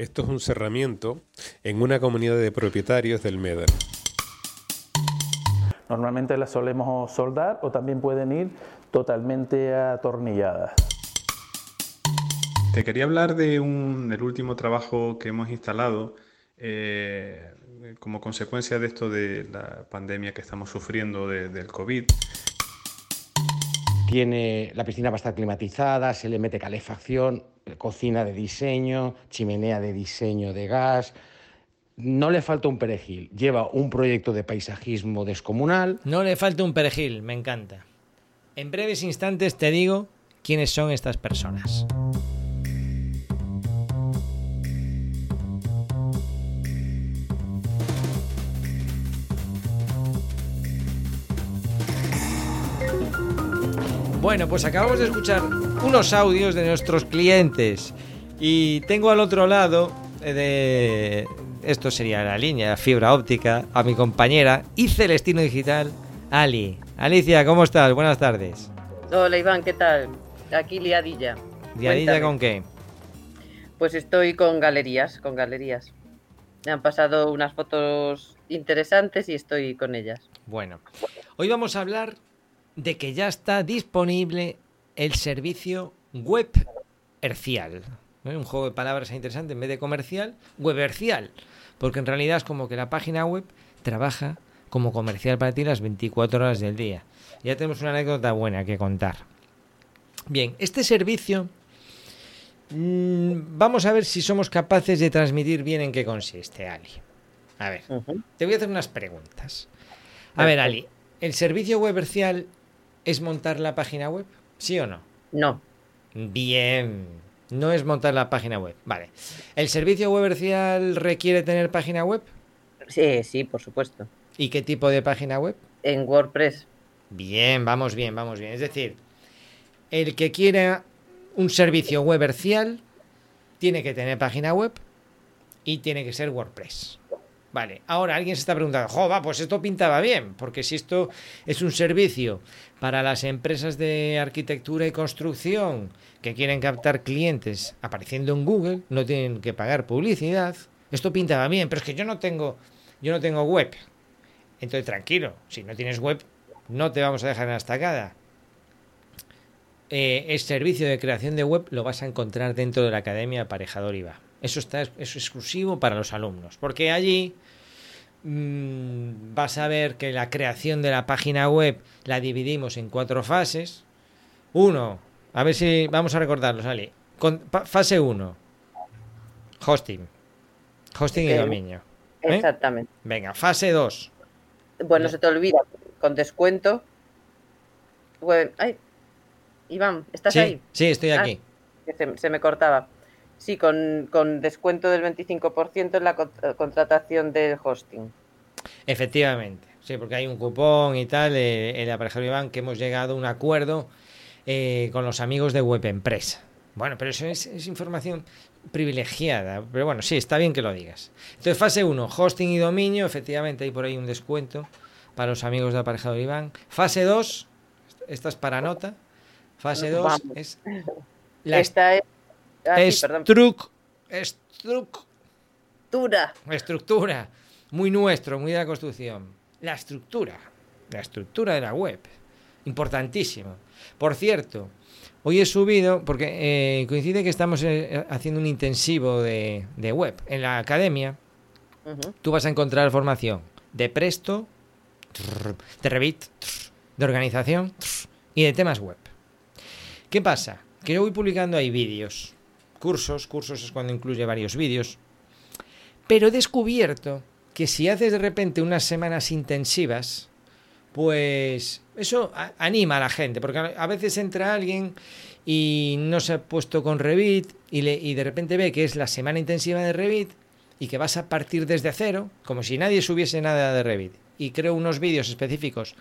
Esto es un cerramiento en una comunidad de propietarios del MEDAR. Normalmente las solemos soldar o también pueden ir totalmente atornilladas. Te quería hablar de un, del último trabajo que hemos instalado eh, como consecuencia de esto de la pandemia que estamos sufriendo del COVID. Tiene la piscina va a estar climatizada, se le mete calefacción, cocina de diseño, chimenea de diseño de gas, no le falta un perejil, lleva un proyecto de paisajismo descomunal. No le falta un perejil, me encanta. En breves instantes te digo quiénes son estas personas. Bueno, pues acabamos de escuchar unos audios de nuestros clientes y tengo al otro lado eh, de esto sería la línea fibra óptica a mi compañera y Celestino Digital, Ali. Alicia, ¿cómo estás? Buenas tardes. Hola Iván, ¿qué tal? Aquí liadilla. ¿Liadilla con qué? Pues estoy con galerías, con galerías. Me han pasado unas fotos interesantes y estoy con ellas. Bueno, hoy vamos a hablar de que ya está disponible el servicio web hercial. Un juego de palabras interesante, en vez de comercial, web hercial. Porque en realidad es como que la página web trabaja como comercial para ti las 24 horas del día. Ya tenemos una anécdota buena que contar. Bien, este servicio mm, vamos a ver si somos capaces de transmitir bien en qué consiste, Ali. A ver, te voy a hacer unas preguntas. A ver, Ali, ¿el servicio web hercial ¿Es montar la página web? ¿Sí o no? No. Bien. No es montar la página web. Vale. ¿El servicio web requiere tener página web? Sí, sí, por supuesto. ¿Y qué tipo de página web? En WordPress. Bien, vamos bien, vamos bien. Es decir, el que quiera un servicio web tiene que tener página web y tiene que ser WordPress. Vale, ahora alguien se está preguntando, jo, pues esto pintaba bien, porque si esto es un servicio para las empresas de arquitectura y construcción que quieren captar clientes apareciendo en Google, no tienen que pagar publicidad, esto pintaba bien, pero es que yo no tengo, yo no tengo web. Entonces, tranquilo, si no tienes web, no te vamos a dejar en la estacada. Eh, el servicio de creación de web lo vas a encontrar dentro de la Academia Aparejador IVA. Eso está es exclusivo para los alumnos, porque allí mm, vas a ver que la creación de la página web la dividimos en cuatro fases. Uno, a ver si vamos a recordarlo, Ali. fase 1, hosting. Hosting y dominio. ¿eh? Exactamente. Venga, fase 2. Bueno, se te olvida, con descuento. Bueno, ay, Iván, ¿estás ahí? Sí, estoy ah, aquí. se me cortaba. Sí, con, con descuento del 25% en la contratación del hosting. Efectivamente, sí, porque hay un cupón y tal, eh, el aparejero Iván, que hemos llegado a un acuerdo eh, con los amigos de Web Empresa. Bueno, pero eso es, información privilegiada. Pero bueno, sí, está bien que lo digas. Entonces, fase 1, hosting y dominio. Efectivamente, hay por ahí un descuento para los amigos de aparejador Iván. Fase 2, esta es para nota. Fase 2 es. Esta es Ah, estructura. Estructura. Muy nuestro, muy de la construcción. La estructura. La estructura de la web. Importantísimo. Por cierto, hoy he subido, porque eh, coincide que estamos eh, haciendo un intensivo de, web en la academia. Tú vas a encontrar formación de Presto, de Revit, de organización y de temas web. ¿Qué pasa? Que yo voy publicando ahí vídeos cursos, cursos es cuando incluye varios vídeos, pero he descubierto que si haces de repente unas semanas intensivas, pues eso anima a la gente, porque a veces entra alguien y no se ha puesto con Revit y, le, y de repente ve que es la semana intensiva de Revit y que vas a partir desde cero, como si nadie subiese nada de Revit, y creo unos vídeos específicos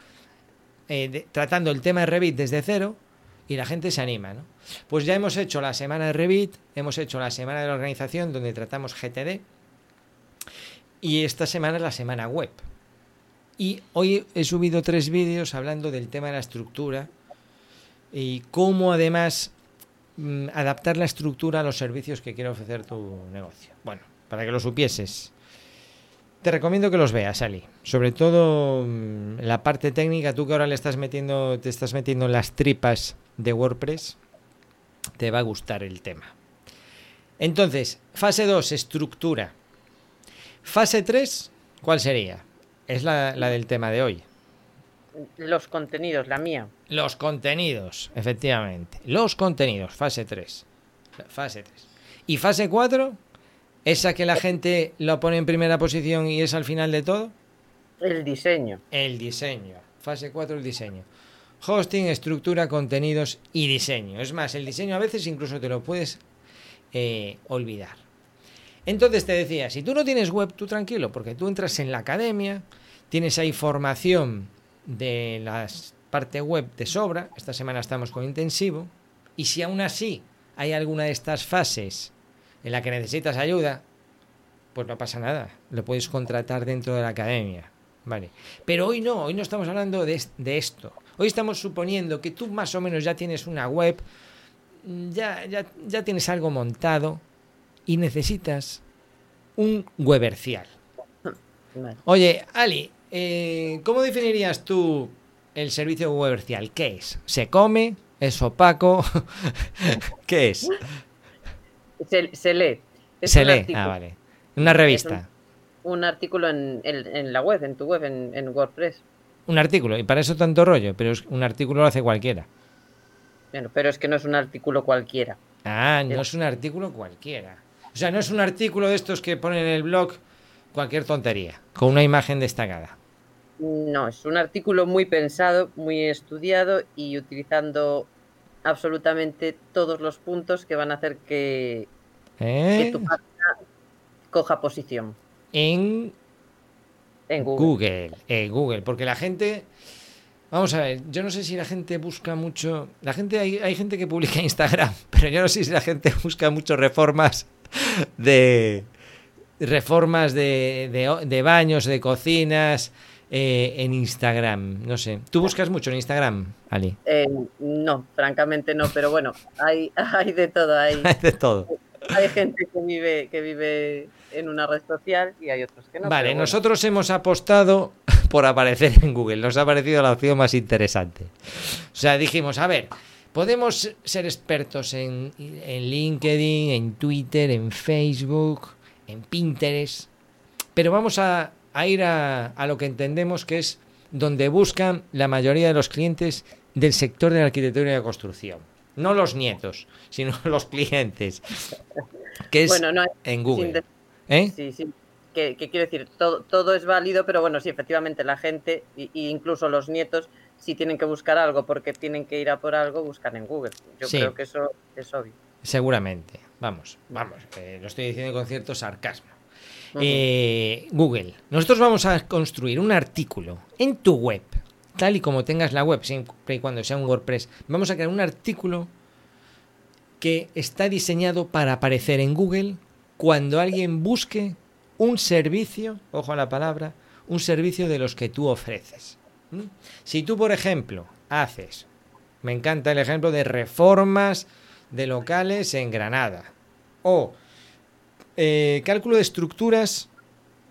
eh, tratando el tema de Revit desde cero, y la gente se anima, ¿no? Pues ya hemos hecho la semana de Revit, hemos hecho la semana de la organización donde tratamos GTD y esta semana es la semana web. Y hoy he subido tres vídeos hablando del tema de la estructura y cómo además mm, adaptar la estructura a los servicios que quiere ofrecer tu negocio. Bueno, para que lo supieses. Te recomiendo que los veas, Ali. Sobre todo mm, la parte técnica, tú que ahora le estás metiendo, te estás metiendo en las tripas de WordPress, te va a gustar el tema. Entonces, fase 2, estructura. Fase 3, ¿cuál sería? Es la, la del tema de hoy. Los contenidos, la mía. Los contenidos, efectivamente. Los contenidos, fase 3. Fase 3. ¿Y fase 4? ¿Esa que la gente lo pone en primera posición y es al final de todo? El diseño. El diseño. Fase 4, el diseño. Hosting, estructura, contenidos y diseño. Es más, el diseño a veces incluso te lo puedes eh, olvidar. Entonces te decía, si tú no tienes web, tú tranquilo, porque tú entras en la academia, tienes ahí formación de la parte web de sobra, esta semana estamos con intensivo, y si aún así hay alguna de estas fases en la que necesitas ayuda, pues no pasa nada, lo puedes contratar dentro de la academia. Vale. Pero hoy no, hoy no estamos hablando de, de esto. Hoy estamos suponiendo que tú más o menos ya tienes una web, ya, ya, ya tienes algo montado y necesitas un webercial. Oye, Ali, eh, ¿cómo definirías tú el servicio webercial? ¿Qué es? ¿Se come? ¿Es opaco? ¿Qué es? Se, se lee. Es Se lee. artículo- Ah, vale. Una revista. Un artículo en, en- en la web, en tu web, en, en WordPress. Un artículo. Y para eso tanto rollo. Pero es- un artículo lo hace cualquiera. Bueno, pero es que no es un artículo cualquiera. Ah, no es un artículo cualquiera. O sea, no es un artículo de estos que ponen en el blog cualquier tontería. Con una imagen destacada. No, es un artículo muy pensado, muy estudiado y utilizando absolutamente todos los puntos que van a hacer que, que ¿Eh? tu página coja posición En en Google. Google, en Google, porque la gente, vamos a ver, yo no sé si la gente busca mucho, la gente hay, hay gente que publica Instagram, pero yo no sé si la gente busca mucho reformas de reformas de, de- de baños, de cocinas eh, en Instagram, no sé. ¿Tú buscas mucho en Instagram, Ali? Eh, no, francamente no, pero bueno, hay, hay de todo. Hay, Hay de todo. Hay gente que vive, que vive en una red social y hay otros que no. vale, bueno. nosotros hemos apostado por aparecer en Google. Nos ha parecido la opción más interesante. O sea, dijimos, a ver, podemos ser expertos en, en LinkedIn, en Twitter, en Facebook, en Pinterest, pero vamos a, a ir a, a lo que entendemos que es donde buscan la mayoría de los clientes del sector de la arquitectura y la construcción. No los nietos, sino los clientes. Que es Bueno, no hay- en Google. ¿Eh? Sí, sí. Que, que quiero decir, todo, todo es válido, pero bueno, sí, efectivamente, la gente, y incluso los nietos, si tienen que buscar algo porque tienen que ir a por algo, buscan en Google. Yo Sí. creo que eso es obvio. Seguramente. Vamos, vamos. eh, lo estoy diciendo con cierto sarcasmo. Eh, Google. Nosotros vamos a construir un artículo en tu web, tal y como tengas la web, siempre y cuando sea un WordPress. Vamos a crear un artículo que está diseñado para aparecer en Google cuando alguien busque un servicio, ojo a la palabra, un servicio de los que tú ofreces. Si tú, por ejemplo, haces, me encanta el ejemplo de reformas de locales en Granada o eh, cálculo de estructuras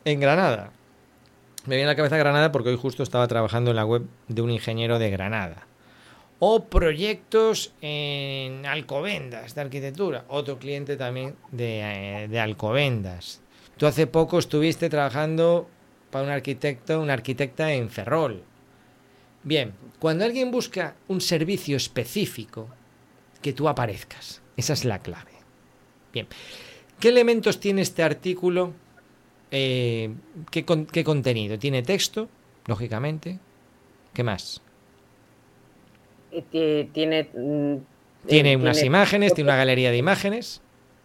en Granada. Me viene a la cabeza Granada porque hoy justo estaba trabajando en la web de un ingeniero de Granada. O proyectos en Alcobendas de arquitectura. Otro cliente también de, eh, de Alcobendas. Tú hace poco estuviste trabajando para un arquitecto, una arquitecta en Ferrol. Bien, cuando alguien busca un servicio específico, que tú aparezcas. Esa es la clave. Bien, ¿qué elementos tiene este artículo? Eh, ¿qué, con- qué contenido? ¿Tiene texto? Lógicamente. ¿Qué más? Tiene. mm, Tiene eh, unas imágenes, tiene una galería de imágenes.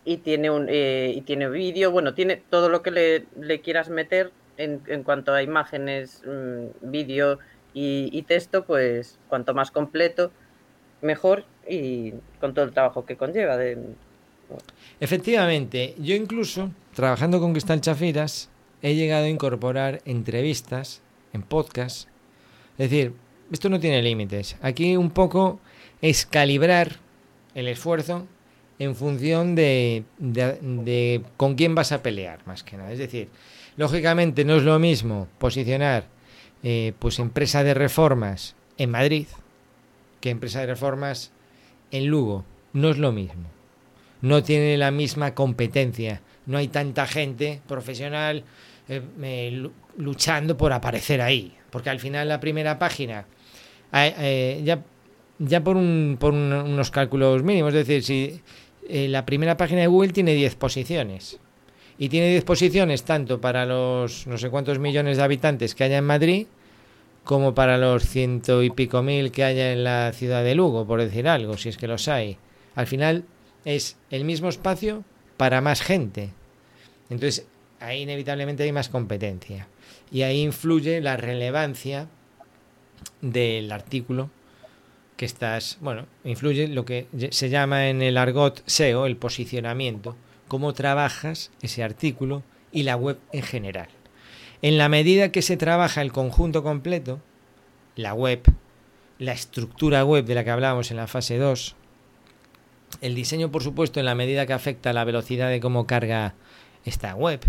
Y tiene un eh, y tiene vídeo, bueno, tiene todo lo que le, le quieras meter en, en cuanto a imágenes, mm, vídeo y, y texto, pues cuanto más completo, mejor y con todo el trabajo que conlleva. De, Efectivamente, yo incluso, trabajando con Cristal Chafiras, he llegado a incorporar entrevistas en podcast. Es decir, esto no tiene límites. Aquí un poco es calibrar el esfuerzo en función de, de- de con quién vas a pelear, más que nada. Es decir, lógicamente no es lo mismo posicionar eh, pues empresa de reformas en Madrid que empresa de reformas en Lugo. No es lo mismo. No tiene la misma competencia. No hay tanta gente profesional eh, lu- luchando por aparecer ahí. Porque al final la primera página, eh, ya, ya por, un- por un- unos cálculos mínimos, es decir, si eh, la primera página de Google tiene 10 posiciones. Y tiene 10 posiciones tanto para los no sé cuántos millones de habitantes que haya en Madrid, como para los ciento y pico mil que haya en la ciudad de Lugo, por decir algo, si es que los hay. Al final es el mismo espacio para más gente. Entonces, ahí inevitablemente hay más competencia. Y ahí influye la relevancia del artículo que estás, bueno, influye lo que se llama en el argot SEO, el posicionamiento, cómo trabajas ese artículo y la web en general. En la medida que se trabaja el conjunto completo, la web, la estructura web de la que hablábamos en la fase 2, el diseño, por supuesto, en la medida que afecta la velocidad de cómo carga esta web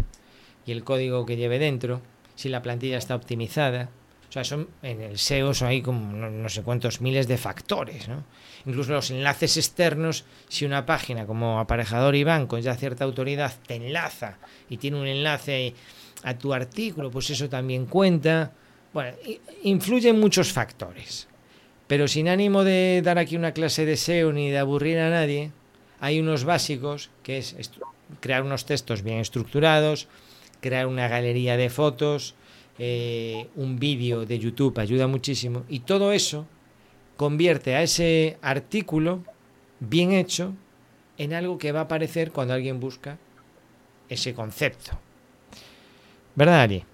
y el código que lleve dentro, si la plantilla está optimizada. O sea, son, en el SEO son ahí como no, sé cuántos miles de factores, ¿no? Incluso los enlaces externos, si una página como aparejador y banco ya cierta autoridad te enlaza y tiene un enlace a tu artículo, pues eso también cuenta. Bueno, influyen muchos factores. Pero sin ánimo de dar aquí una clase de SEO ni de aburrir a nadie, hay unos básicos, que es crear unos textos bien estructurados, crear una galería de fotos, eh, un vídeo de YouTube ayuda muchísimo, y todo eso convierte a ese artículo bien hecho en algo que va a aparecer cuando alguien busca ese concepto. ¿Verdad, Ari?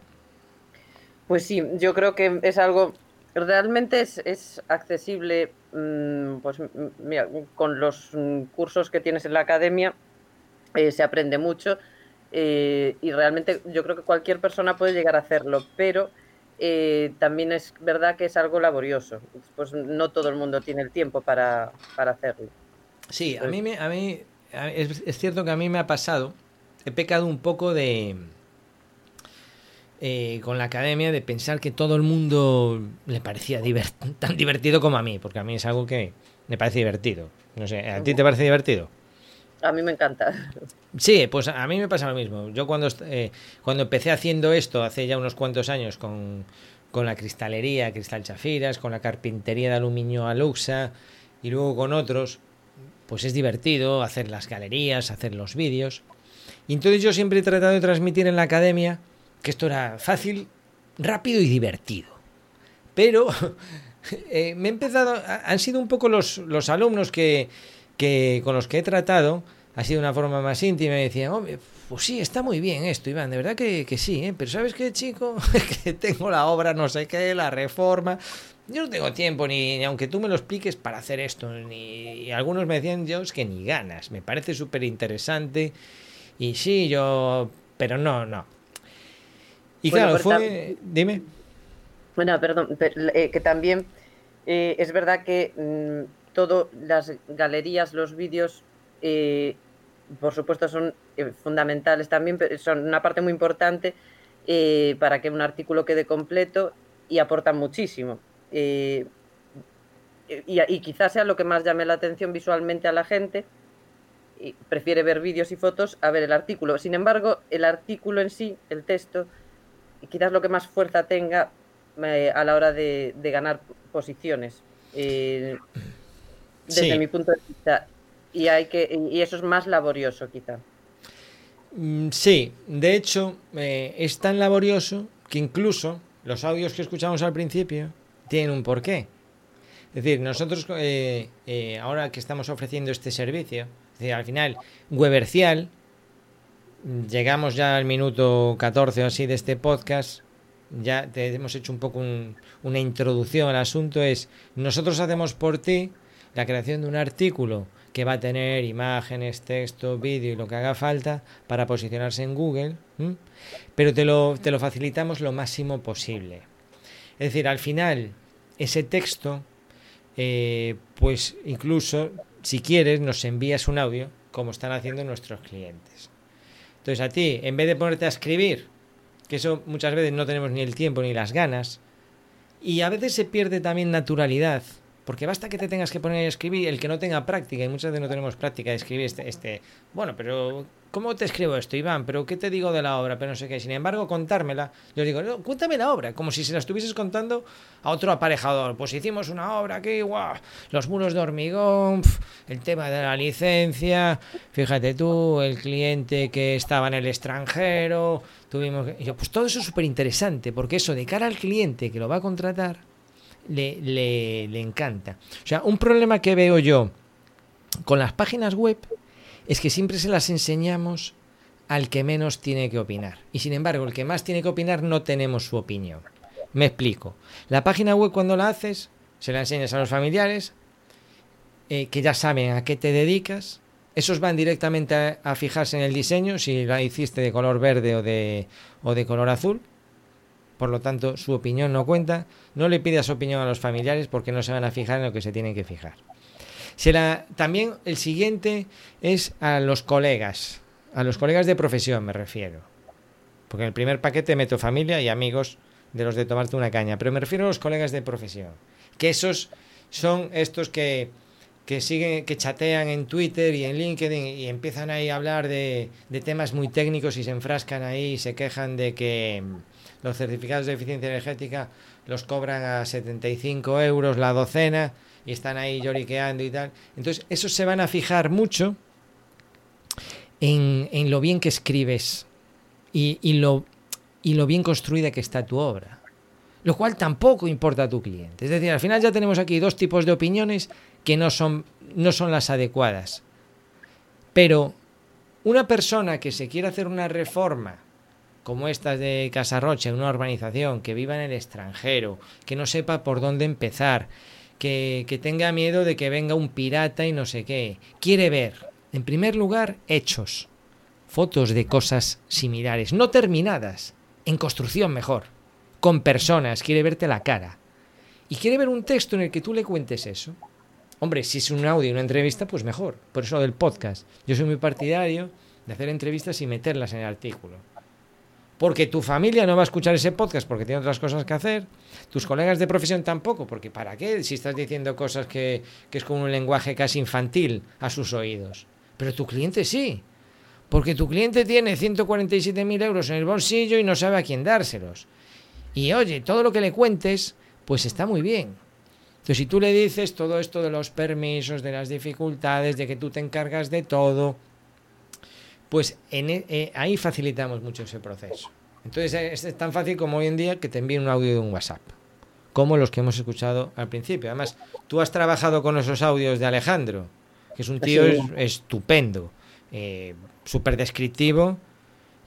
Pues sí, yo creo que es algo, realmente es, es accesible, mm, pues mira, con los mm, cursos que tienes en la academia eh, se aprende mucho eh, y realmente yo creo que cualquier persona puede llegar a hacerlo, pero eh, también es verdad que es algo laborioso, pues no todo el mundo tiene el tiempo para, para hacerlo. Sí, a mí, me, a mí es cierto que a mí me ha pasado, he pecado un poco de eh, con la academia de pensar que todo el mundo le parecía divert- tan divertido como a mí, porque a mí es algo que me parece divertido. No sé, ¿a ti te parece divertido? A mí me encanta. Sí, pues a mí me pasa lo mismo. Yo cuando, eh, cuando empecé haciendo esto hace ya unos cuantos años con, con la cristalería, Cristal Chafiras, con la carpintería de aluminio Aluxa y luego con otros, pues es divertido hacer las galerías, hacer los vídeos. Y entonces yo siempre he tratado de transmitir en la academia que esto era fácil, rápido y divertido. Pero eh, me he empezado, ha- han sido un poco los, los alumnos que, que con los que he tratado, ha sido una forma más íntima y decían, "Hombre, pues sí, está muy bien esto, Iván, de verdad que, que sí, ¿eh? pero ¿sabes qué, chico? que tengo la obra no sé qué, la reforma. Yo no tengo tiempo, ni, ni aunque tú me lo expliques, para hacer esto. Ni, y algunos me decían, yo es que ni ganas, me parece súper interesante. Y sí, yo, pero no, no. Y Bueno, claro, fue, dime. Bueno, perdón, pero, eh, que también eh, es verdad que mm, todo, las galerías, los vídeos, eh, por supuesto, son eh, fundamentales también, pero son una parte muy importante para que un artículo quede completo y aportan muchísimo. Y, y quizás sea lo que más llame la atención visualmente a la gente. y prefiere ver vídeos y fotos a ver el artículo. Sin embargo, el artículo en sí, el texto, quizás lo que más fuerza tenga eh, a la hora de, de ganar posiciones. eh, desde Sí. mi punto de vista. Y, hay que, y eso es más laborioso, quizá. Mm, Sí, de hecho, eh, es tan laborioso que incluso los audios que escuchamos al principio tienen un porqué. Es decir, nosotros eh, eh, ahora que estamos ofreciendo este servicio, es decir, al final, Webercial, llegamos ya al minuto 14 o así de este podcast, ya te hemos hecho un poco un- una introducción al asunto, es nosotros hacemos por ti la creación de un artículo que va a tener imágenes, texto, vídeo y lo que haga falta para posicionarse en Google, pero te lo, te lo facilitamos lo máximo posible. Es decir, al final, ese texto, eh, pues incluso, si quieres, nos envías un audio como están haciendo nuestros clientes. Entonces a ti, en vez de ponerte a escribir, que eso muchas veces no tenemos ni el tiempo ni las ganas, y a veces se pierde también naturalidad, porque basta que te tengas que poner a escribir, el que no tenga práctica, y muchas veces no tenemos práctica de escribir este, este bueno, pero ¿cómo te escribo esto, Iván? ¿Pero qué te digo de la obra? Pero no sé qué. Sin embargo, contármela, yo digo, cuéntame la obra, como si se la estuvieses contando a otro aparejador. Pues hicimos una obra aquí, guau, los muros de hormigón, el tema de la licencia, fíjate tú, el cliente que estaba en el extranjero, tuvimos que... yo, pues todo eso es súper interesante, porque eso de cara al cliente que lo va a contratar, le, le, le encanta. O sea, un problema que veo yo con las páginas web es que siempre se las enseñamos al que menos tiene que opinar. Y sin embargo, el que más tiene que opinar no tenemos su opinión. Me explico. La página web cuando la haces, se la enseñas a los familiares, eh, que ya saben a qué te dedicas. Esos van directamente a, fijarse en el diseño, si la hiciste de color verde o de, o de color azul. Por lo tanto, su opinión no cuenta. No le pidas opinión a los familiares porque no se van a fijar en lo que se tienen que fijar. Será, también el siguiente es a los colegas, a los colegas de profesión me refiero. Porque en el primer paquete meto familia y amigos de los de tomarte una caña, pero me refiero a los colegas de profesión. Que esos son estos que, que siguen, que chatean en Twitter y en LinkedIn y empiezan ahí a hablar de, de temas muy técnicos y se enfrascan ahí y se quejan de que los certificados de eficiencia energética los cobran a 75 euros la docena y están ahí lloriqueando y tal. Entonces, esos se van a fijar mucho en, en lo bien que escribes y, y, lo, y lo bien construida que está tu obra. Lo cual tampoco importa a tu cliente. Es decir, al final ya tenemos aquí dos tipos de opiniones que no son, no son las adecuadas. Pero una persona que se quiere hacer una reforma como esta de Casarroche, una urbanización, que viva en el extranjero, que no sepa por dónde empezar, que, tenga miedo de que venga un pirata y no sé qué. Quiere ver, en primer lugar, hechos, fotos de cosas similares, no terminadas, en construcción mejor, con personas, quiere verte la cara. Y quiere ver un texto en el que tú le cuentes eso. Hombre, si es un audio una entrevista, pues mejor. Por eso del podcast. Yo soy muy partidario de hacer entrevistas y meterlas en el artículo porque tu familia no va a escuchar ese podcast porque tiene otras cosas que hacer, tus colegas de profesión tampoco, porque ¿para qué? Si estás diciendo cosas que, que es como un lenguaje casi infantil a sus oídos. Pero tu cliente sí, porque tu cliente tiene 147.000 euros en el bolsillo y no sabe a quién dárselos. Y oye, todo lo que le cuentes, pues está muy bien. Entonces, si tú le dices todo esto de los permisos, de las dificultades, de que tú te encargas de todo, pues en, eh, ahí facilitamos mucho ese proceso. Entonces es, es tan fácil como hoy en día que te envíen un audio de un WhatsApp, como los que hemos escuchado al principio. Además, tú has trabajado con esos audios de Alejandro, que es un tío sí. estupendo, eh, súper descriptivo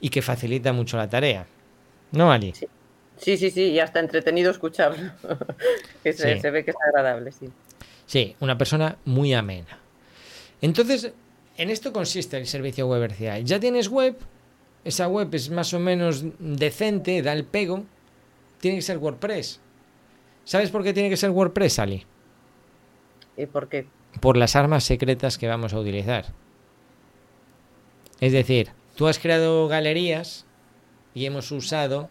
y que facilita mucho la tarea. ¿No, Ali? Sí, sí, sí, sí y hasta entretenido escucharlo. que se, sí. se ve que es agradable, sí. Sí, una persona muy amena. Entonces, en esto consiste el servicio web RCI. Ya tienes web, esa web es más o menos decente, da el pego, tiene que ser WordPress. ¿Sabes por qué tiene que ser WordPress, Ali? ¿Y por qué? Por las armas secretas que vamos a utilizar. Es decir, tú has creado galerías y hemos usado,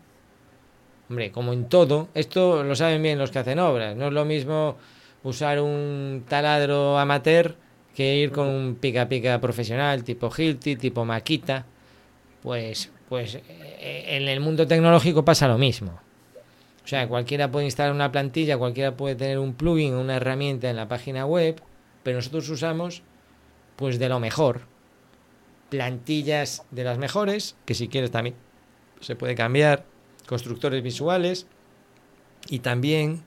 hombre, como en todo, esto lo saben bien los que hacen obras, no es lo mismo usar un taladro amateur que ir con un pica pica profesional tipo Hilti, tipo Maquita, pues, pues en el mundo tecnológico pasa lo mismo. O sea, cualquiera puede instalar una plantilla, cualquiera puede tener un plugin, una herramienta en la página web, pero nosotros usamos pues de lo mejor. Plantillas de las mejores, que si quieres también se puede cambiar, constructores visuales y también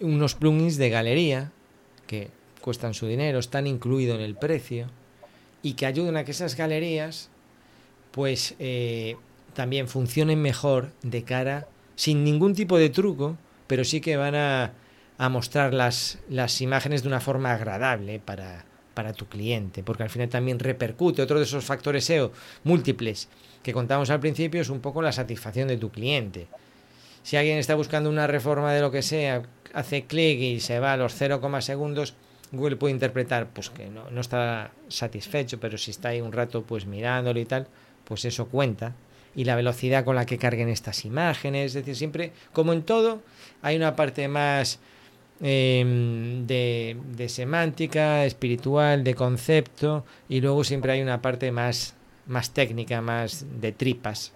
unos plugins de galería que cuestan su dinero, están incluidos en el precio y que ayudan a que esas galerías pues eh, también funcionen mejor de cara, sin ningún tipo de truco, pero sí que van a, mostrar las, las imágenes de una forma agradable para, para tu cliente, porque al final también repercute. Otro de esos factores SEO múltiples que contamos al principio es un poco la satisfacción de tu cliente. Si alguien está buscando una reforma de lo que sea, hace clic y se va a los 0, segundos, Google puede interpretar pues que no, no está satisfecho, pero si está ahí un rato pues mirándolo y tal, pues eso cuenta. Y la velocidad con la que carguen estas imágenes, es decir, siempre, como en todo, hay una parte más eh, de, de, semántica, espiritual, de concepto, y luego siempre hay una parte más, más técnica, más de tripas.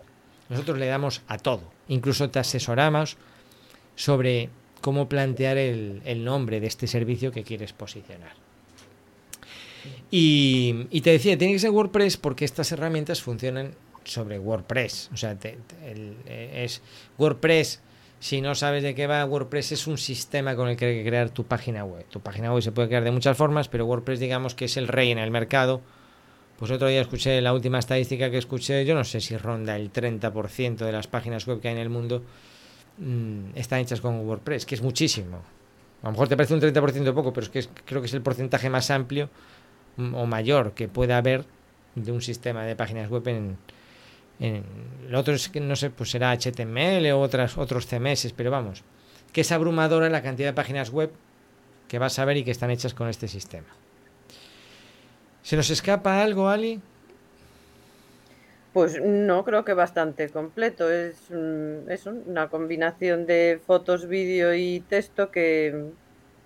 Nosotros le damos a todo, incluso te asesoramos sobre cómo plantear el, el nombre de este servicio que quieres posicionar. Y, te decía, tiene que ser WordPress porque estas herramientas funcionan sobre WordPress. O sea, te, el, es WordPress. Si no sabes de qué va, WordPress es un sistema con el que hay que crear tu página web. Tu página web se puede crear de muchas formas, pero WordPress digamos que es el rey en el mercado. Pues otro día escuché la última estadística que escuché, yo no sé si ronda el 30% de las páginas web que hay en el mundo mmm, están hechas con WordPress, que es muchísimo. A lo mejor te parece un 30% poco, pero es que creo que es el porcentaje más amplio o mayor que pueda haber de un sistema de páginas web en, en lo otro es que no sé, pues será HTML o otras, otros CMS, pero vamos, que es abrumadora la cantidad de páginas web que vas a ver y que están hechas con este sistema. ¿Se nos escapa algo, Ali? Pues no, creo que bastante completo. Es, es una combinación de fotos, vídeo y texto que,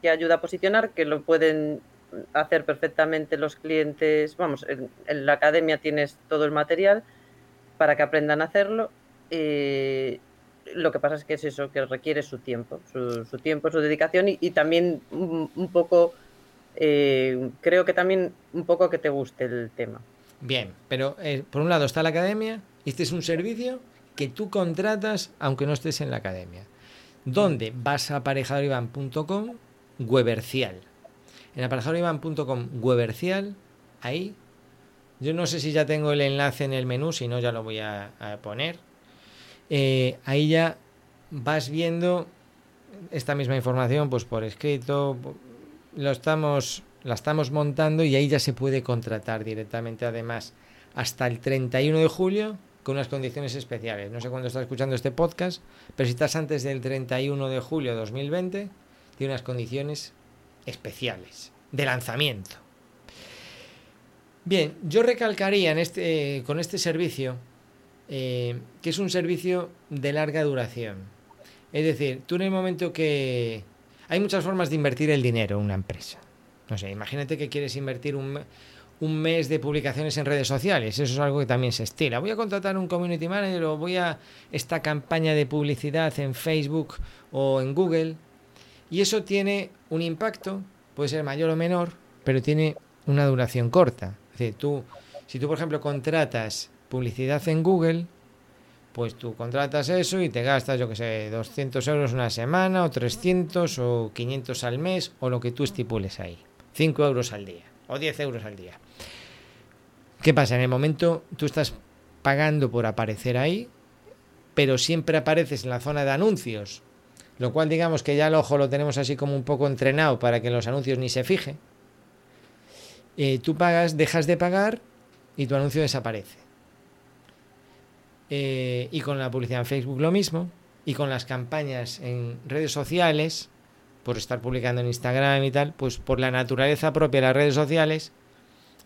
que, ayuda a posicionar, que lo pueden hacer perfectamente los clientes. Vamos, en, la academia tienes todo el material para que aprendan a hacerlo. Eh, lo que pasa es que es eso, que requiere su tiempo, su, su tiempo, su dedicación y, y también un, un poco, eh, creo que también un poco que te guste el tema. Bien, pero eh, por un lado está la academia, este es un servicio que tú contratas aunque no estés en la academia. ¿Dónde? Vas a aparejadorivan.com, webercial. En aparejadorivan.com, webercial, ahí yo no sé si ya tengo el enlace en el menú, si no ya lo voy a, a poner. Eh, ahí ya vas viendo esta misma información pues por escrito, lo estamos, la estamos montando y ahí ya se puede contratar directamente además hasta el 31 de julio con unas condiciones especiales. No sé cuándo estás escuchando este podcast, pero si estás antes del 31 de julio de 2020, tiene unas condiciones especiales de lanzamiento. Bien, yo recalcaría en este, con este servicio eh, que es un servicio de larga duración. Es decir, tú en el momento que... Hay muchas formas de invertir el dinero en una empresa. No imagínate que quieres invertir un, un mes de publicaciones en redes sociales. Eso es algo que también se estila. Voy a contratar un community manager o voy a esta campaña de publicidad en Facebook o en Google. Y eso tiene un impacto, puede ser mayor o menor, pero tiene una duración corta. Es decir, tú, si tú, por ejemplo, contratas publicidad en Google, pues tú contratas eso y te gastas, yo que sé, 200 euros una semana, o 300, o 500 al mes, o lo que tú estipules ahí. 5 euros al día, o 10 euros al día. ¿Qué pasa? En el momento tú estás pagando por aparecer ahí, pero siempre apareces en la zona de anuncios, lo cual digamos que ya el ojo lo tenemos así como un poco entrenado para que los anuncios ni se fije eh, tú pagas, dejas de pagar y tu anuncio desaparece. Eh, y con la publicidad en Facebook lo mismo, y con las campañas en redes sociales, por estar publicando en Instagram y tal, pues por la naturaleza propia de las redes sociales,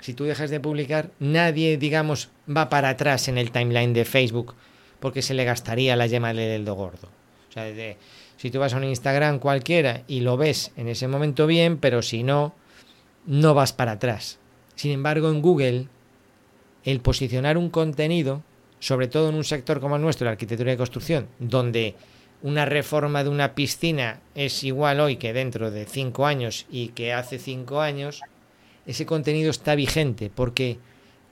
si tú dejas de publicar, nadie, digamos, va para atrás en el timeline de Facebook porque se le gastaría la yema del dedo gordo. O sea, de, si tú vas a un Instagram cualquiera y lo ves en ese momento bien, pero si no, no vas para atrás. Sin embargo, en Google, el posicionar un contenido, sobre todo en un sector como el nuestro, la arquitectura de construcción, donde una reforma de una piscina es igual hoy que dentro de cinco años y que hace cinco años, ese contenido está vigente porque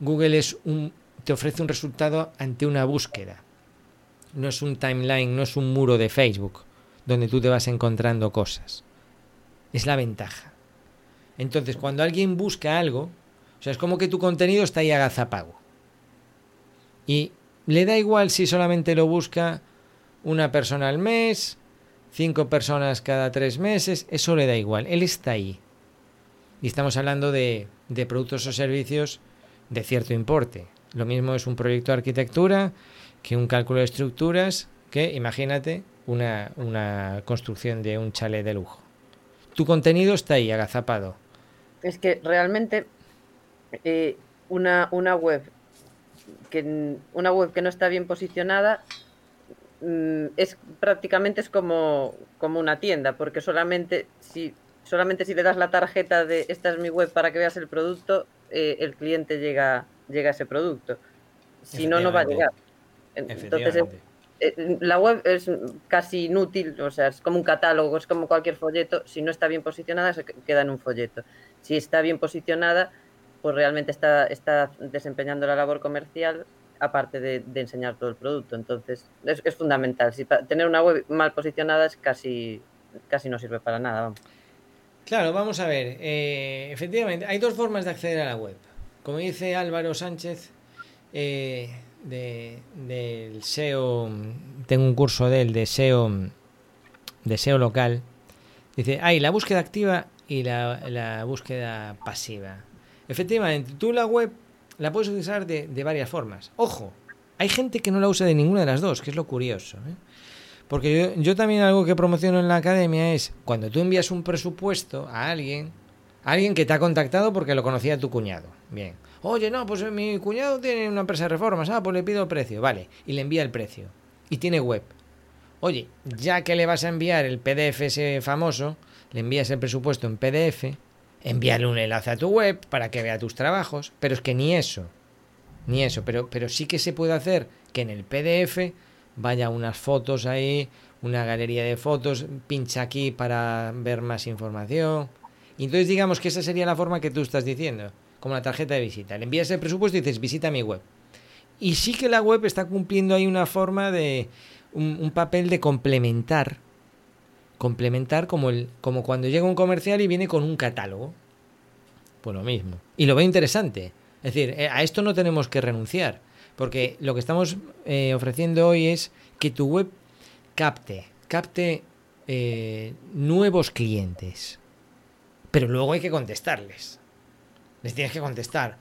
Google es un, te ofrece un resultado ante una búsqueda. No es un timeline, no es un muro de Facebook donde tú te vas encontrando cosas. Es la ventaja. Entonces, cuando alguien busca algo, o sea, es como que tu contenido está ahí agazapago. Y le da igual si solamente lo busca una persona al mes, cinco personas cada tres meses, eso le da igual, él está ahí. Y estamos hablando de, de productos o servicios de cierto importe. Lo mismo es un proyecto de arquitectura que un cálculo de estructuras que, imagínate, una, una construcción de un chalet de lujo. Tu contenido está ahí, agazapado Es que realmente eh, una, una web que una web que no está bien posicionada es prácticamente es como, como una tienda, porque solamente si solamente si le das la tarjeta de esta es mi web para que veas el producto, eh, el cliente llega, llega a ese producto. Si no, no va a llegar. Entonces, eh, la web es casi inútil, o sea, es como un catálogo, es como cualquier folleto. Si no está bien posicionada, se queda en un folleto. Si está bien posicionada, pues realmente está, está desempeñando la labor comercial aparte de, enseñar todo el producto. Entonces, es, fundamental. Si, tener una web mal posicionada es casi, casi no sirve para nada. Claro, vamos a ver. Eh, efectivamente, hay dos formas de acceder a la web. Como dice Álvaro Sánchez, eh, de, del SEO, tengo un curso de él de SEO, de SEO local. Dice, hay la búsqueda activa y la, la búsqueda pasiva. Efectivamente, tú la web la puedes usar de, varias formas. Ojo, hay gente que no la usa de ninguna de las dos, que es lo curioso. ¿eh? Porque yo, yo, también algo que promociono en la academia es cuando tú envías un presupuesto a alguien, alguien que te ha contactado porque lo conocía tu cuñado. Bien. Oye, no, pues mi cuñado tiene una empresa de reformas. Ah, pues le pido el precio. Vale. Y le envía el precio. Y tiene web. Oye, ya que le vas a enviar el PDF ese famoso, le envías el presupuesto en PDF, envíale un enlace a tu web para que vea tus trabajos. Pero es que ni eso. Ni eso. Pero, pero sí que se puede hacer que en el PDF vaya unas fotos ahí, una galería de fotos, pincha aquí para ver más información. Y entonces digamos que esa sería la forma que tú estás diciendo como la tarjeta de visita. Le envías el presupuesto y dices, visita mi web. Y sí que la web está cumpliendo ahí una forma de, un, papel de complementar, complementar como, el, como cuando llega un comercial y viene con un catálogo. Pues lo mismo. Y lo veo interesante. Es decir, eh, a esto no tenemos que renunciar, porque lo que estamos eh, ofreciendo hoy es que tu web capte, capte eh, nuevos clientes. Pero luego hay que contestarles les tienes que contestar.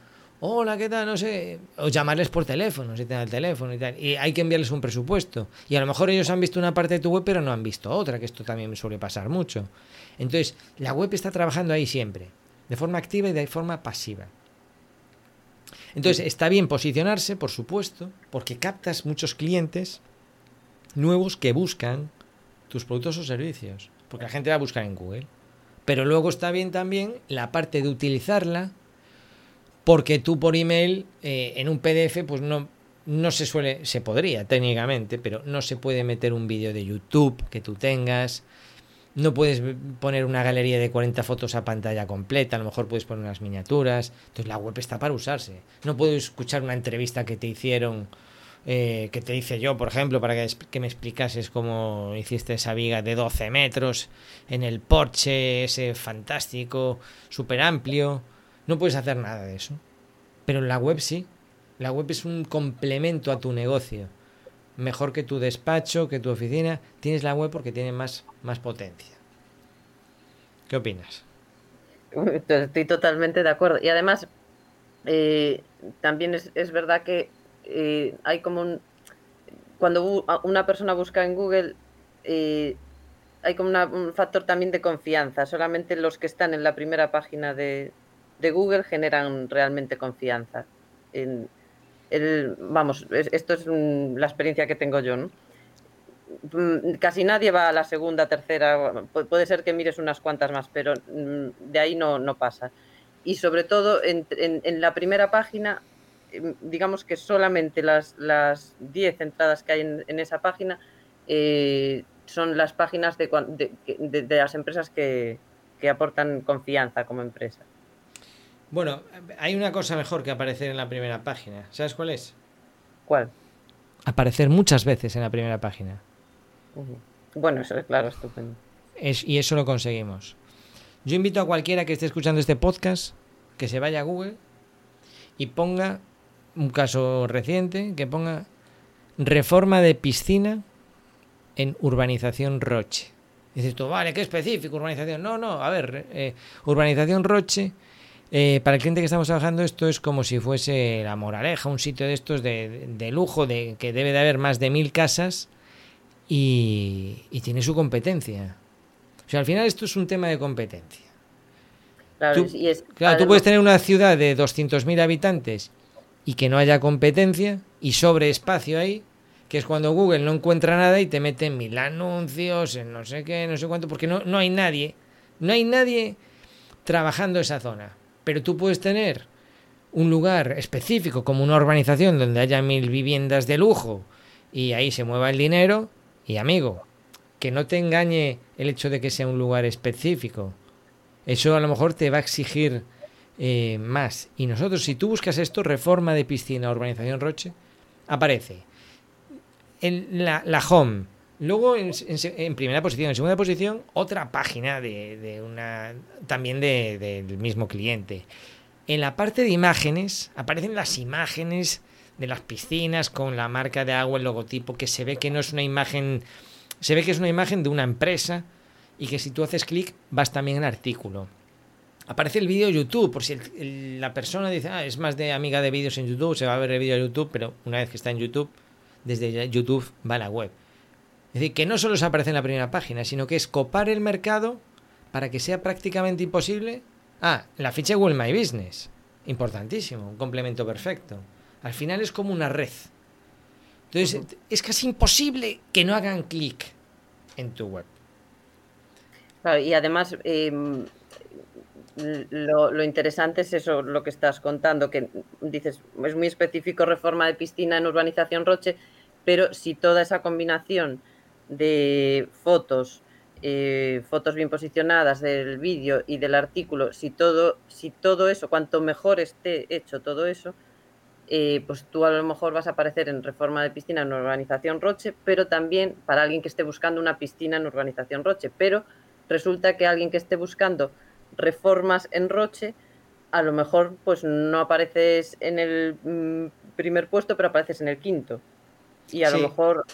Hola, ¿qué tal? No sé. O llamarles por teléfono, si tienen el teléfono y tal. Y hay que enviarles un presupuesto. Y a lo mejor ellos han visto una parte de tu web, pero no han visto otra, que esto también suele pasar mucho. Entonces, la web está trabajando ahí siempre, de forma activa y de forma pasiva. Entonces, está bien posicionarse, por supuesto, porque captas muchos clientes nuevos que buscan tus productos o servicios. Porque la gente va a buscar en Google. Pero luego está bien también la parte de utilizarla porque tú por email eh, en un PDF pues no, no se suele, se podría técnicamente, pero no se puede meter un vídeo de YouTube que tú tengas, no puedes poner una galería de 40 fotos a pantalla completa, a lo mejor puedes poner unas miniaturas, entonces la web está para usarse, no puedes escuchar una entrevista que te hicieron, eh, que te hice yo, por ejemplo, para que, que me explicases cómo hiciste esa viga de 12 metros en el porche ese fantástico, súper amplio no puedes hacer nada de eso. Pero la web sí. La web es un complemento a tu negocio. Mejor que tu despacho, que tu oficina. Tienes la web porque tiene más, más potencia. ¿Qué opinas? Estoy totalmente de acuerdo. Y además, eh, también es, verdad que eh, hay como un... Cuando una persona busca en Google, eh, hay como un factor también de confianza. Solamente los que están en la primera página de, de Google generan realmente confianza. En el, vamos, esto es la experiencia que tengo yo. Mm, casi nadie va a la segunda, tercera, puede ser que mires unas cuantas más, pero mm, de ahí no, no pasa. Y sobre todo en, la primera página, em, digamos que solamente las, las 10 entradas que hay en, esa página eh, son las páginas de, de, las empresas que, que aportan confianza como empresa. Bueno, hay una cosa mejor que aparecer en la primera página. ¿Sabes cuál es? ¿Cuál? Aparecer muchas veces en la primera página. Bueno, eso es claro, estupendo. y eso lo conseguimos. Yo invito a cualquiera que esté escuchando este podcast que se vaya a Google y ponga un caso reciente, que ponga reforma de piscina en urbanización Roche. dices tú, vale, qué específico, urbanización. No, no, a ver, eh, urbanización Roche eh, para el cliente que estamos trabajando esto es como si fuese la Moraleja, un sitio de estos de, lujo, de que debe de haber más de mil casas y, tiene su competencia. O sea, al final esto es un tema de competencia. Claro, Tú- y es, Claro, tú además- puedes tener una ciudad de 200.000 habitantes y que no haya competencia y sobre espacio ahí, que es cuando Google no encuentra nada y te mete en mil anuncios, en no sé qué, no sé cuánto, porque no, no hay nadie, no hay nadie trabajando esa zona. Pero tú puedes tener un lugar específico como una urbanización donde haya mil viviendas de lujo y ahí se mueva el dinero y amigo, que no te engañe el hecho de que sea un lugar específico. Eso a lo mejor te va a exigir eh, más. Y nosotros, si tú buscas esto, reforma de piscina, urbanización Roche, aparece en la, la home. Luego, en, en en primera posición, en segunda posición, otra página de, de una también de- del mismo cliente. En la parte de imágenes aparecen las imágenes de las piscinas con la marca de agua, el logotipo, que se ve que no es una imagen, se ve que es una imagen de una empresa y que si tú haces clic vas también al artículo. Aparece el vídeo YouTube, por si el- el- la persona dice, ah, es más de amiga de vídeos en YouTube, se va a ver el vídeo de YouTube, pero una vez que está en YouTube, desde YouTube va a la web. Es decir, que no solo se aparece en la primera página, sino que es copar el mercado para que sea prácticamente imposible. Ah, la ficha Google My Business. Importantísimo, un complemento perfecto. Al final es como una red. Entonces, es casi imposible que no hagan clic en tu web. Claro, y además, eh, lo, lo interesante es eso, lo que estás contando, que dices, es muy específico reforma de piscina en urbanización Roche, pero si toda esa combinación de fotos, eh, fotos bien posicionadas del vídeo y del artículo, si todo, si todo eso, cuanto mejor esté hecho todo eso, eh, pues tú a lo mejor vas a aparecer en reforma de piscina en urbanización Roche, pero también para alguien que esté buscando una piscina en urbanización Roche, pero resulta que alguien que esté buscando reformas en Roche, a lo mejor pues no apareces en el mm, primer puesto, pero apareces en el quinto. Y a Sí. lo mejor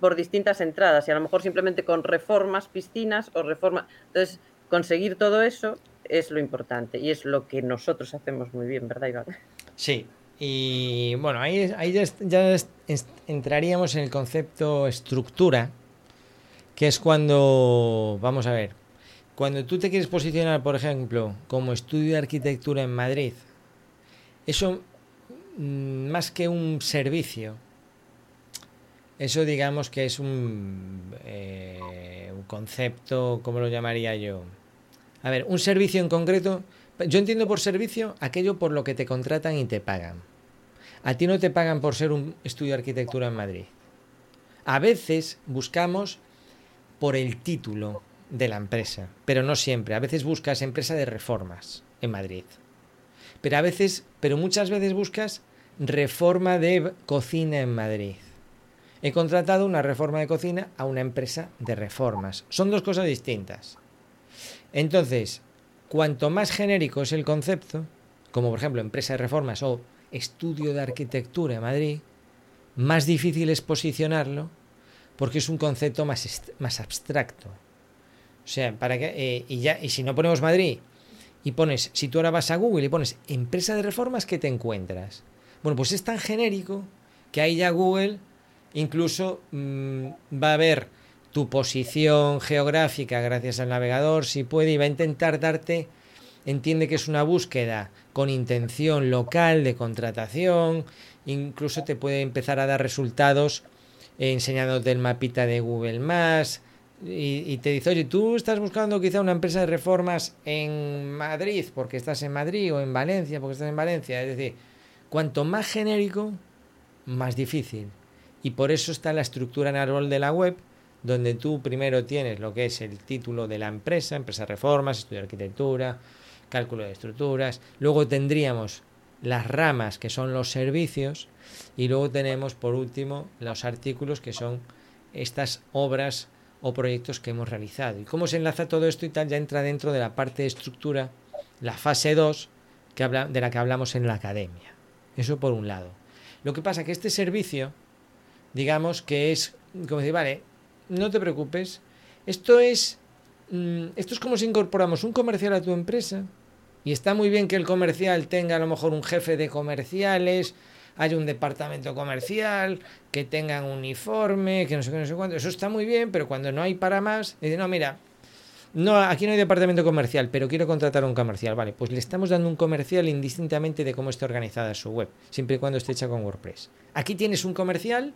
por distintas entradas, y a lo mejor simplemente con reformas, piscinas o reformas. Entonces, conseguir todo eso es lo importante y es lo que nosotros hacemos muy bien, ¿verdad, Iván? Sí, y bueno, ahí, ahí ya, ya entraríamos en el concepto estructura, que es cuando, vamos a ver, cuando tú te quieres posicionar, por ejemplo, como estudio de arquitectura en Madrid, eso mm, más que un servicio, eso digamos que es un, eh, un concepto, ¿cómo lo llamaría yo? A ver, un servicio en concreto, yo entiendo por servicio aquello por lo que te contratan y te pagan. A ti no te pagan por ser un estudio de arquitectura en Madrid. A veces buscamos por el título de la empresa, pero no siempre. A veces buscas empresa de reformas en Madrid. Pero a veces, pero muchas veces buscas reforma de cocina en Madrid. He contratado una reforma de cocina a una empresa de reformas. Son dos cosas distintas. Entonces, cuanto más genérico es el concepto, como por ejemplo empresa de reformas o estudio de arquitectura en Madrid, más difícil es posicionarlo porque es un concepto más, más abstracto. O sea, para que, eh, y, ya, y si no ponemos Madrid y pones, si tú ahora vas a Google y pones empresa de reformas, ¿qué te encuentras? Bueno, pues es tan genérico que ahí ya Google incluso mm, va a ver tu posición geográfica gracias al navegador, si puede, y va a intentar darte, entiende que es una búsqueda con intención local de contratación, incluso te puede empezar a dar resultados enseñándote el mapita de Google Maps y, y te dice, oye, tú estás buscando quizá una empresa de reformas en Madrid porque estás en Madrid o en Valencia porque estás en Valencia. Es decir, cuanto más genérico, más difícil. Y por eso está la estructura en árbol de la web, donde tú primero tienes lo que es el título de la empresa, empresa reformas, estudio de arquitectura, cálculo de estructuras. Luego tendríamos las ramas, que son los servicios, y luego tenemos, por último, los artículos, que son estas obras o proyectos que hemos realizado. ¿Y cómo se enlaza todo esto y tal? Ya entra dentro de la parte de estructura, la fase 2, que habla, de la que hablamos en la academia. Eso por un lado. Lo que pasa que este servicio, digamos que es, como decir, vale, no te preocupes, esto es, mm, esto es como si incorporamos un comercial a tu empresa, y está muy bien que el comercial tenga a lo mejor un jefe de comerciales, haya un departamento comercial, que tengan uniforme, que no sé qué, no sé cuánto. Eso está muy bien, pero cuando no hay para más, dice, no, mira, no, aquí no hay departamento comercial, pero quiero contratar a un comercial. Vale, pues le estamos dando un comercial indistintamente de cómo esté organizada su web, siempre y cuando esté hecha con WordPress. Aquí tienes un comercial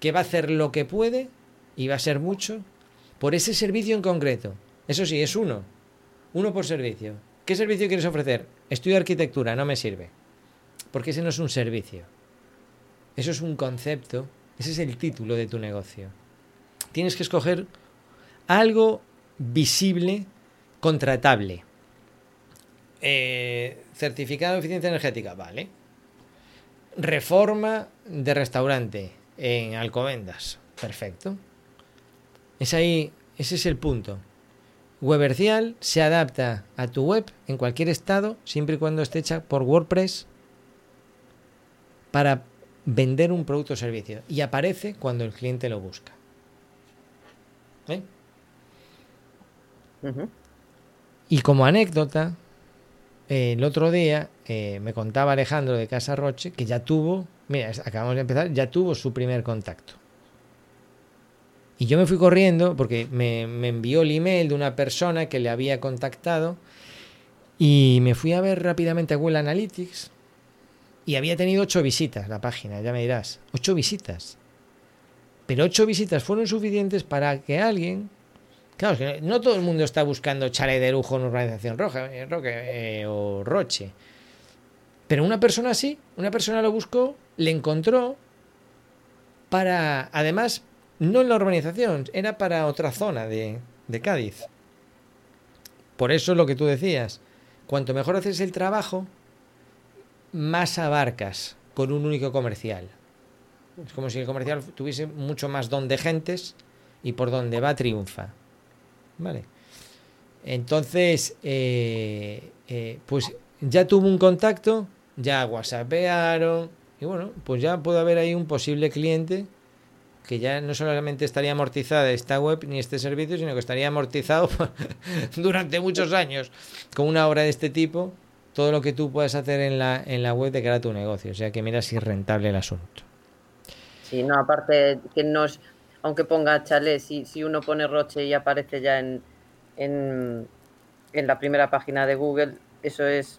que va a hacer lo que puede y va a ser mucho por ese servicio en concreto. Eso sí, es uno. Uno por servicio. ¿Qué servicio quieres ofrecer? Estudio arquitectura, no me sirve. Porque ese no es un servicio. Eso es un concepto. Ese es el título de tu negocio. Tienes que escoger algo visible, contratable. Eh, certificado de eficiencia energética, vale. Reforma de restaurante en Alcobendas, perfecto. Es ahí, ese es el punto. Webercial se adapta a tu web en cualquier estado, siempre y cuando esté hecha por WordPress para vender un producto o servicio. Y aparece cuando el cliente lo busca. ¿Eh? Y como anécdota, el otro día eh, me contaba Alejandro de Casa Roche que ya tuvo, mira, acabamos de empezar, ya tuvo su primer contacto. Y yo me fui corriendo porque me, envió el email de una persona que le había contactado y me fui a ver rápidamente a Google Analytics y había tenido ocho visitas la página, ya me dirás, ocho visitas. Pero ocho visitas fueron suficientes para que alguien Claro, no todo el mundo está buscando chale de lujo en organización roja, eh, eh, o Roche. Pero una persona sí, una persona lo buscó, le encontró para, además, no en la urbanización, era para otra zona de, de Cádiz. Por eso es lo que tú decías, cuanto mejor haces el trabajo, más abarcas con un único comercial. Es como si el comercial tuviese mucho más don de gentes y por donde va triunfa. ¿Vale? Entonces, eh, eh, pues ya tuvo un contacto, ya whatsappearon, y bueno, pues ya puede haber ahí un posible cliente que ya no solamente estaría amortizada esta web ni este servicio, sino que estaría amortizado durante muchos años con una obra de este tipo, todo lo que tú puedas hacer en la, en la web de cara a tu negocio. O sea que mira si es rentable el asunto. Sí, no, aparte que nos aunque ponga chalet, si, si uno pone Roche y aparece ya en, en, la primera página de Google, eso es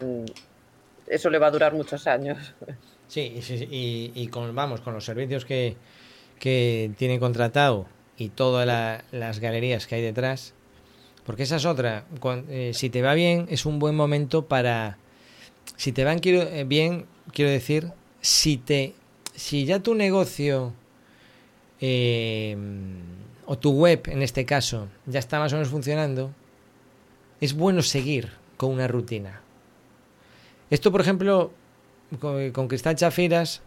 eso le va a durar muchos años. Sí, y, y con, vamos, con los servicios que, que tiene contratado y todas las galerías que hay detrás, porque esa es otra, eh, si te va bien es un buen momento para, si te van eh, bien, quiero decir, si te, si ya tu negocio eh, o tu web en este caso ya está más o menos funcionando, es bueno seguir con una rutina. Esto, por ejemplo, con, Cristal Chafiras,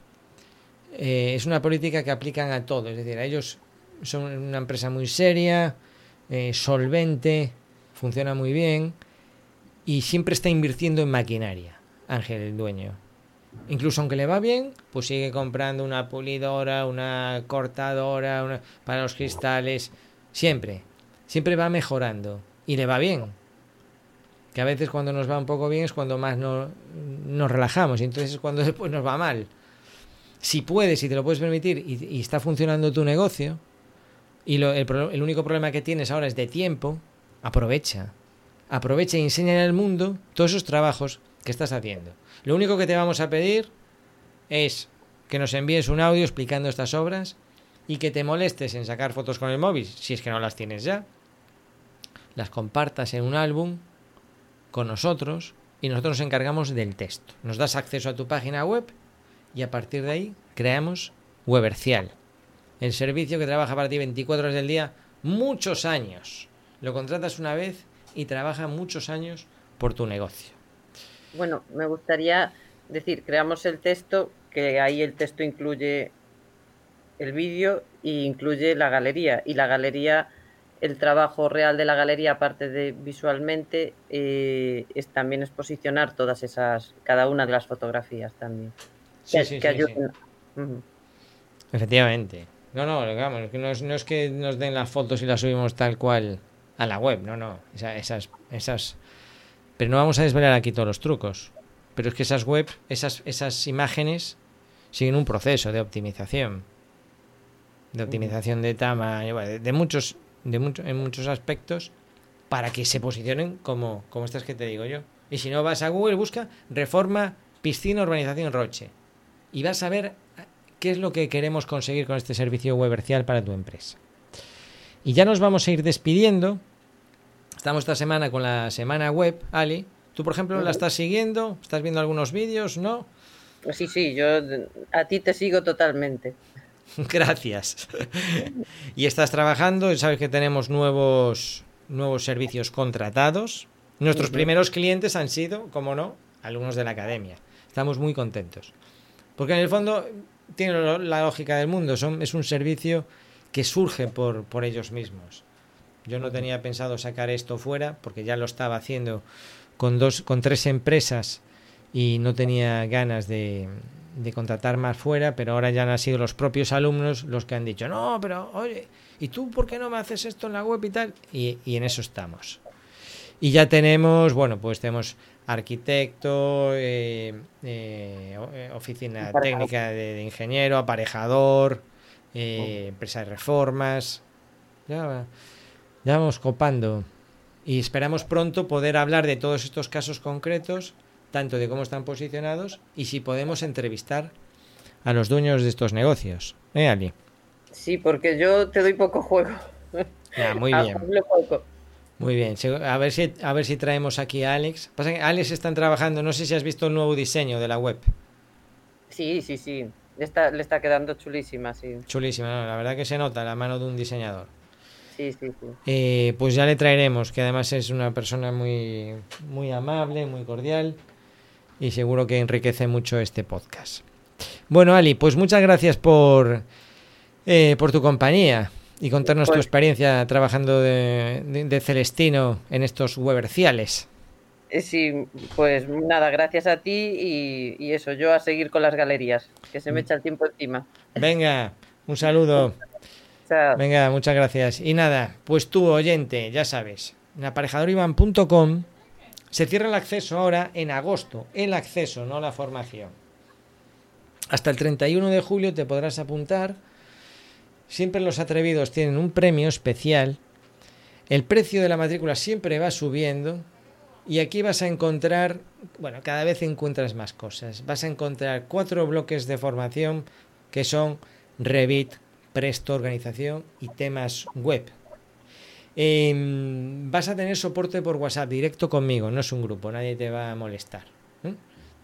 eh, es una política que aplican a todos. Es decir, a ellos son una empresa muy seria, eh, solvente, funciona muy bien y siempre está invirtiendo en maquinaria, Ángel, el dueño. Incluso aunque le va bien, pues sigue comprando una pulidora, una cortadora para los cristales. Siempre. Siempre va mejorando. Y le va bien. Que a veces cuando nos va un poco bien es cuando más no, nos relajamos. Y entonces es cuando después nos va mal. Si puedes, si te lo puedes permitir y, está funcionando tu negocio, y el, el único problema que tienes ahora es de tiempo, aprovecha. Aprovecha y enseña al mundo todos esos trabajos que estás haciendo. Lo único que te vamos a pedir es que nos envíes un audio explicando estas obras y que te molestes en sacar fotos con el móvil, si es que no las tienes ya. Las compartas en un álbum con nosotros y nosotros nos encargamos del texto. Nos das acceso a tu página web y a partir de ahí creamos Webercial, el servicio que trabaja para ti 24 horas del día, muchos años. Lo contratas una vez y trabaja muchos años por tu negocio. Bueno, me gustaría decir, creamos el texto, que ahí el texto incluye el vídeo e incluye la galería. Y la galería, el trabajo real de la galería, aparte de visualmente, eh, es también es posicionar todas esas, cada una de las fotografías también. Sí, sí, sí, Efectivamente. No, no, digamos, no es, no es que nos den las fotos y las subimos tal cual a la web, no, no. esas, esas pero no vamos a desvelar aquí todos los trucos. Pero es que esas webs, esas, esas imágenes, siguen un proceso de optimización. De optimización de tamaño, de, muchos, de mucho, en muchos aspectos, para que se posicionen como, como estas que te digo yo. Y si no vas a Google, busca reforma piscina urbanización Roche. Y vas a ver qué es lo que queremos conseguir con este servicio webercial para tu empresa. Y ya nos vamos a ir despidiendo. Estamos esta semana con la semana web, Ali. Tú, por ejemplo, la estás siguiendo, estás viendo algunos vídeos, ¿no? Pues sí, sí, yo a ti te sigo totalmente. Gracias. y estás trabajando, sabes que tenemos nuevos, nuevos servicios contratados. Nuestros primeros clientes han sido, como no, alumnos de la academia. Estamos muy contentos. Porque en el fondo tiene la lógica del mundo, son, es un servicio que surge por, por ellos mismos. Yo no tenía pensado sacar esto fuera porque ya lo estaba haciendo con dos, con tres empresas y no tenía ganas de, de contratar más fuera, pero ahora ya han sido los propios alumnos los que han dicho, no, pero oye, ¿y tú por qué no me haces esto en la web y tal? Y, y en eso estamos. Y ya tenemos, bueno, pues tenemos arquitecto, eh, eh, oficina técnica de, de, ingeniero, aparejador, eh, oh. empresa de reformas. Ya, ya vamos copando. Y esperamos pronto poder hablar de todos estos casos concretos tanto de cómo están posicionados y si podemos entrevistar a los dueños de estos negocios. ¿Eh, Ali? Sí, porque yo te doy poco juego. Ya, muy bien. Muy bien. A ver si a ver si traemos aquí a Alex. Pasa que Alex están trabajando, no sé si has visto el nuevo diseño de la web. Sí, sí, sí. Le está, le está quedando chulísima, sí. Chulísima, no, la verdad que se nota la mano de un diseñador. Sí, sí, sí. Eh, pues ya le traeremos, que además es una persona muy, muy amable, muy cordial y seguro que enriquece mucho este podcast. Bueno, Ali, pues muchas gracias por, eh, por tu compañía y contarnos tu Pues- experiencia trabajando de, de- de Celestino en estos weberciales. Eh, Sí, pues nada, gracias a ti y, y eso, yo a seguir con las galerías, que se me echa el tiempo encima. Venga, un saludo. Venga, muchas gracias. Y nada, pues tú, oyente, ya sabes, en aparejadorivan.com se cierra el acceso ahora en agosto. El acceso, no la formación. Hasta el 31 de julio te podrás apuntar. Siempre los atrevidos tienen un premio especial. El precio de la matrícula siempre va subiendo. Y aquí vas a encontrar, bueno, cada vez encuentras más cosas. Vas a encontrar cuatro bloques de formación que son Revit, Presto, organización y temas web. Em, vas a tener soporte por WhatsApp directo conmigo, no es un grupo, nadie te va a molestar. ¿eh?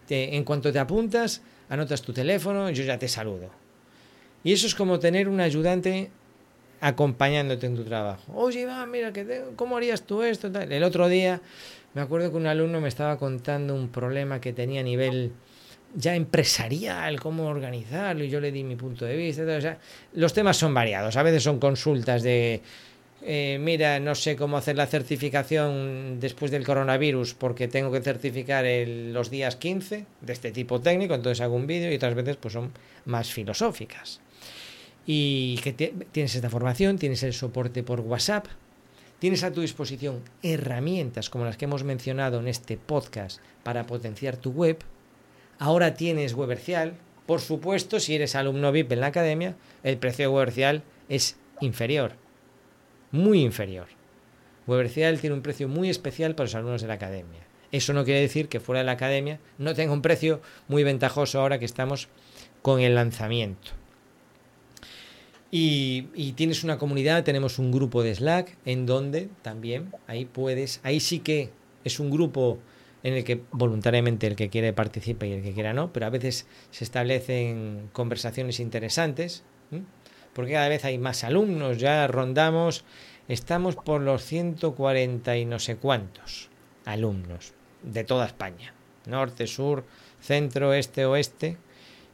En cuanto te apuntas, anotas tu teléfono, yo ya te saludo. Y eso es como tener un ayudante acompañándote en tu trabajo. Oye, Iván, mira, que ¿cómo harías tú esto? El otro día me acuerdo que un alumno me estaba contando un problema que tenía a nivel ya empresarial, cómo organizarlo, y yo le di mi punto de vista. o los temas son variados. A veces son consultas de, eh, mira, no sé cómo hacer la certificación después del coronavirus porque tengo que certificar los días 15 de este tipo técnico, entonces hago un vídeo y otras veces pues son más filosóficas. Y que tienes esta formación, tienes el soporte por WhatsApp, tienes a tu disposición herramientas como las que hemos mencionado en este podcast para potenciar tu web. Ahora tienes Webercial. Por supuesto, si eres alumno VIP en la academia, el precio de Webercial es inferior. Muy inferior. Webercial tiene un precio muy especial para los alumnos de la academia. Eso no quiere decir que fuera de la academia no tenga un precio muy ventajoso ahora que estamos con el lanzamiento. Y, y tienes una comunidad, tenemos un grupo de Slack en donde también ahí puedes, ahí sí que es un grupo en el que voluntariamente el que quiere participa y el que quiera no, pero a veces se establecen conversaciones interesantes, porque cada vez hay más alumnos, ya rondamos, estamos por los 140 y no sé cuántos alumnos de toda España, norte, sur, centro, este, oeste,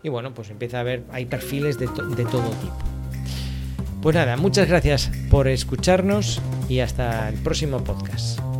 y bueno, pues empieza a haber, hay perfiles de, de todo tipo. Pues nada, muchas gracias por escucharnos y hasta el próximo podcast.